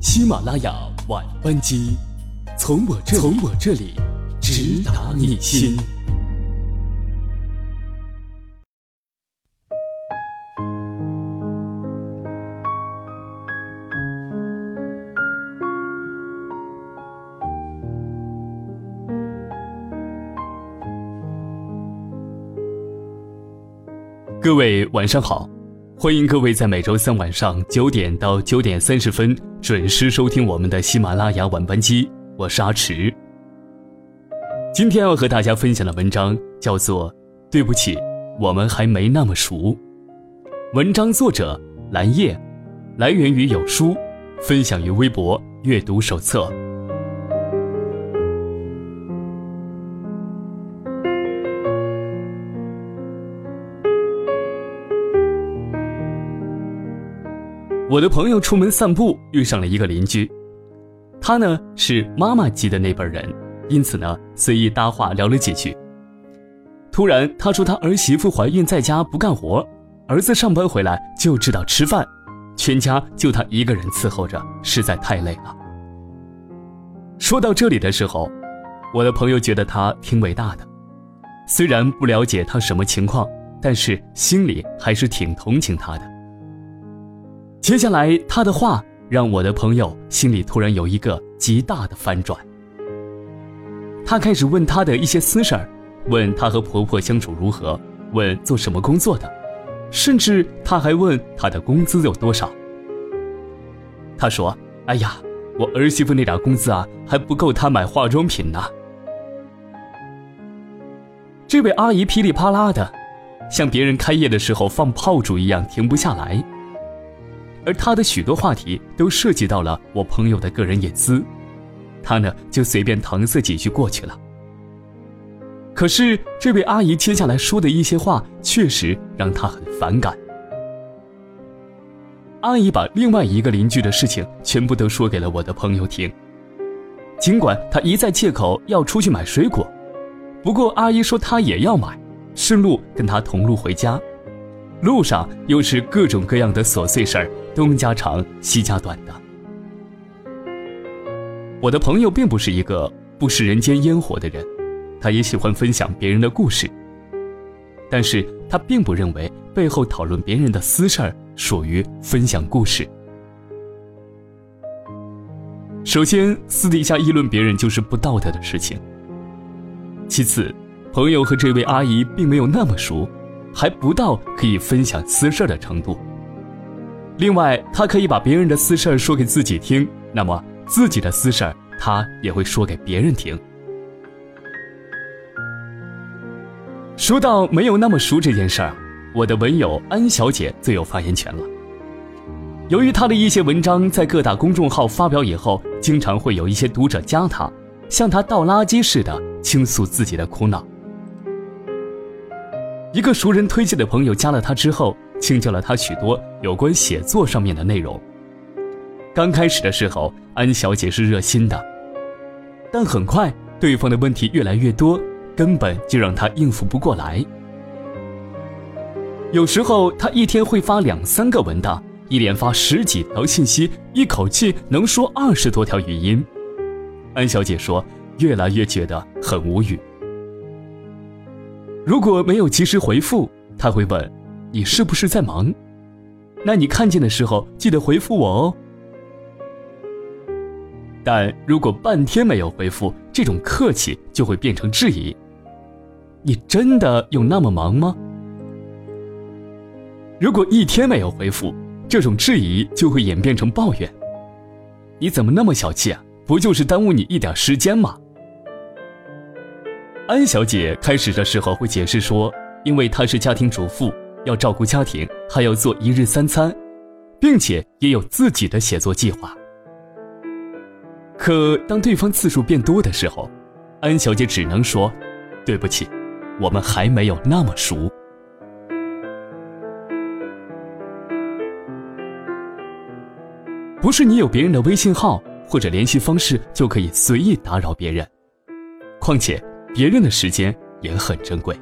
喜马拉雅晚班机，从我这从我这里直达你心。各位晚上好，欢迎各位在每周三晚上九点到九点三十分准时收听我们的喜马拉雅晚班机，我是阿迟。今天要和大家分享的文章叫做《对不起，我们还没那么熟》。文章作者蓝叶，来源于有书，分享于微博阅读手册。我的朋友出门散步，遇上了一个邻居，他呢是妈妈级的那辈人，因此呢随意搭话聊了几句。突然他说他儿媳妇怀孕在家不干活，儿子上班回来就知道吃饭，全家就他一个人伺候着，实在太累了。说到这里的时候，我的朋友觉得他挺伟大的，虽然不了解他什么情况，但是心里还是挺同情他的。接下来，他的话让我的朋友心里突然有一个极大的翻转。他开始问他的一些私事儿，问他和婆婆相处如何，问做什么工作的，甚至他还问他的工资有多少。他说：“哎呀，我儿媳妇那点工资啊，还不够她买化妆品呢。”这位阿姨噼里啪啦的，像别人开业的时候放炮竹一样停不下来。而他的许多话题都涉及到了我朋友的个人隐私，他呢就随便搪塞几句过去了。可是这位阿姨接下来说的一些话，确实让他很反感。阿姨把另外一个邻居的事情全部都说给了我的朋友听。尽管他一再借口要出去买水果，不过阿姨说她也要买，顺路跟他同路回家。路上又是各种各样的琐碎事儿，东家长西家短的。我的朋友并不是一个不食人间烟火的人，他也喜欢分享别人的故事。但是他并不认为背后讨论别人的私事儿属于分享故事。首先，私底下议论别人就是不道德的事情。其次，朋友和这位阿姨并没有那么熟。还不到可以分享私事的程度。另外，他可以把别人的私事说给自己听，那么自己的私事他也会说给别人听。说到没有那么熟这件事儿，我的文友安小姐最有发言权了。由于她的一些文章在各大公众号发表以后，经常会有一些读者加她，像她倒垃圾似的倾诉自己的苦恼。一个熟人推荐的朋友加了他之后，请教了他许多有关写作上面的内容。刚开始的时候，安小姐是热心的，但很快对方的问题越来越多，根本就让她应付不过来。有时候她一天会发两三个文档，一连发十几条信息，一口气能说二十多条语音。安小姐说，越来越觉得很无语。如果没有及时回复，他会问：“你是不是在忙？”那你看见的时候记得回复我哦。但如果半天没有回复，这种客气就会变成质疑：“你真的有那么忙吗？”如果一天没有回复，这种质疑就会演变成抱怨：“你怎么那么小气啊？不就是耽误你一点时间吗？”安小姐开始的时候会解释说，因为她是家庭主妇，要照顾家庭，还要做一日三餐，并且也有自己的写作计划。可当对方次数变多的时候，安小姐只能说：“对不起，我们还没有那么熟。”不是你有别人的微信号或者联系方式就可以随意打扰别人，况且。别人的时间也很珍贵。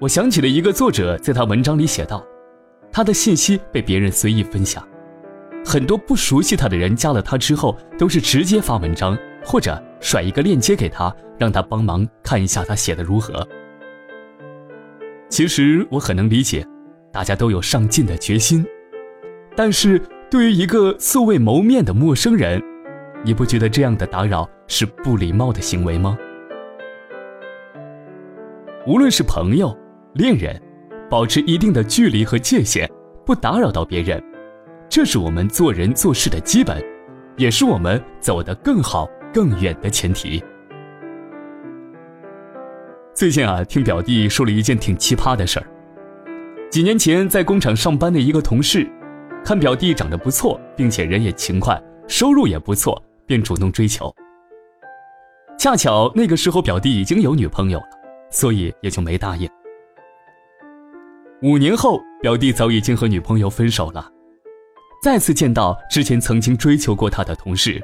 我想起了一个作者在他文章里写道：“他的信息被别人随意分享，很多不熟悉他的人加了他之后，都是直接发文章或者甩一个链接给他，让他帮忙看一下他写的如何。其实我很能理解，大家都有上进的决心，但是对于一个素未谋面的陌生人，你不觉得这样的打扰是不礼貌的行为吗？无论是朋友、恋人，保持一定的距离和界限，不打扰到别人，这是我们做人做事的基本，也是我们走得更好、更远的前提。最近啊，听表弟说了一件挺奇葩的事儿。几年前在工厂上班的一个同事，看表弟长得不错，并且人也勤快，收入也不错，便主动追求。恰巧那个时候表弟已经有女朋友了，所以也就没答应。五年后，表弟早已经和女朋友分手了，再次见到之前曾经追求过他的同事，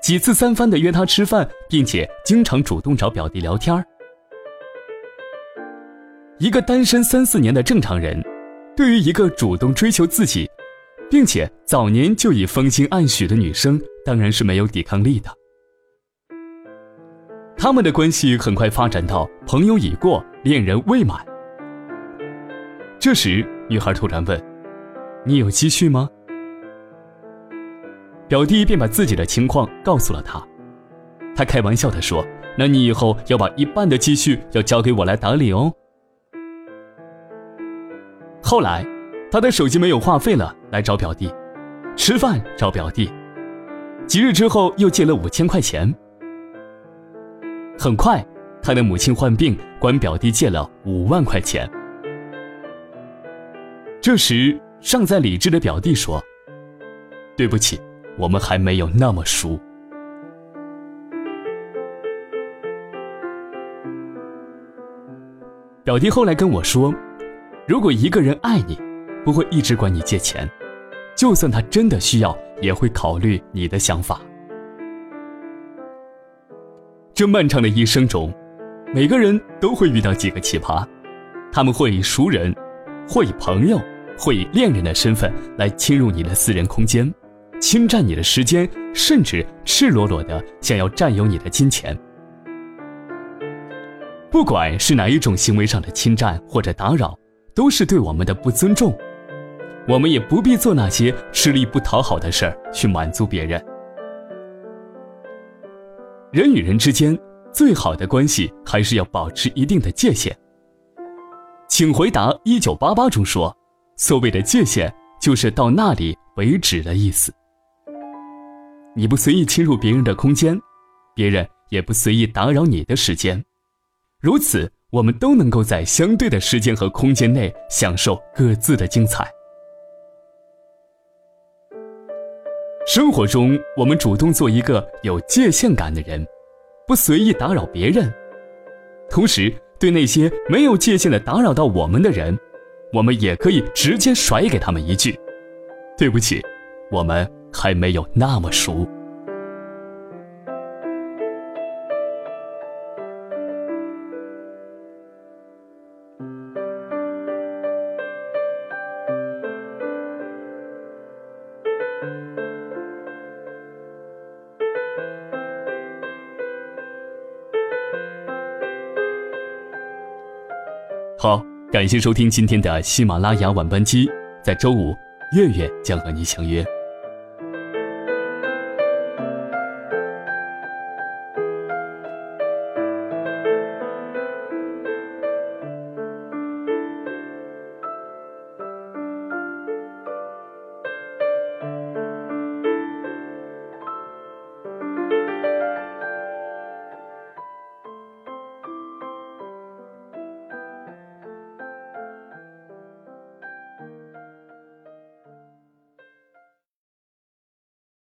几次三番的约他吃饭，并且经常主动找表弟聊天儿。一个单身三四年的正常人，对于一个主动追求自己，并且早年就已芳心暗许的女生，当然是没有抵抗力的。他们的关系很快发展到朋友已过，恋人未满。这时，女孩突然问：“你有积蓄吗？”表弟便把自己的情况告诉了他。他开玩笑的说：“那你以后要把一半的积蓄要交给我来打理哦。”后来，他的手机没有话费了，来找表弟，吃饭找表弟，几日之后又借了五千块钱。很快，他的母亲患病，管表弟借了五万块钱。这时，尚在理智的表弟说：“对不起，我们还没有那么熟。”表弟后来跟我说。如果一个人爱你，不会一直管你借钱，就算他真的需要，也会考虑你的想法。这漫长的一生中，每个人都会遇到几个奇葩，他们会以熟人，会以朋友，会以恋人的身份来侵入你的私人空间，侵占你的时间，甚至赤裸裸的想要占有你的金钱。不管是哪一种行为上的侵占或者打扰。都是对我们的不尊重，我们也不必做那些吃力不讨好的事儿去满足别人。人与人之间最好的关系还是要保持一定的界限。请回答一九八八中说，所谓的界限就是到那里为止的意思。你不随意侵入别人的空间，别人也不随意打扰你的时间，如此。我们都能够在相对的时间和空间内享受各自的精彩。生活中，我们主动做一个有界限感的人，不随意打扰别人；同时，对那些没有界限的打扰到我们的人，我们也可以直接甩给他们一句：“对不起，我们还没有那么熟。”感谢收听今天的喜马拉雅晚班机。在周五，月月将和你相约。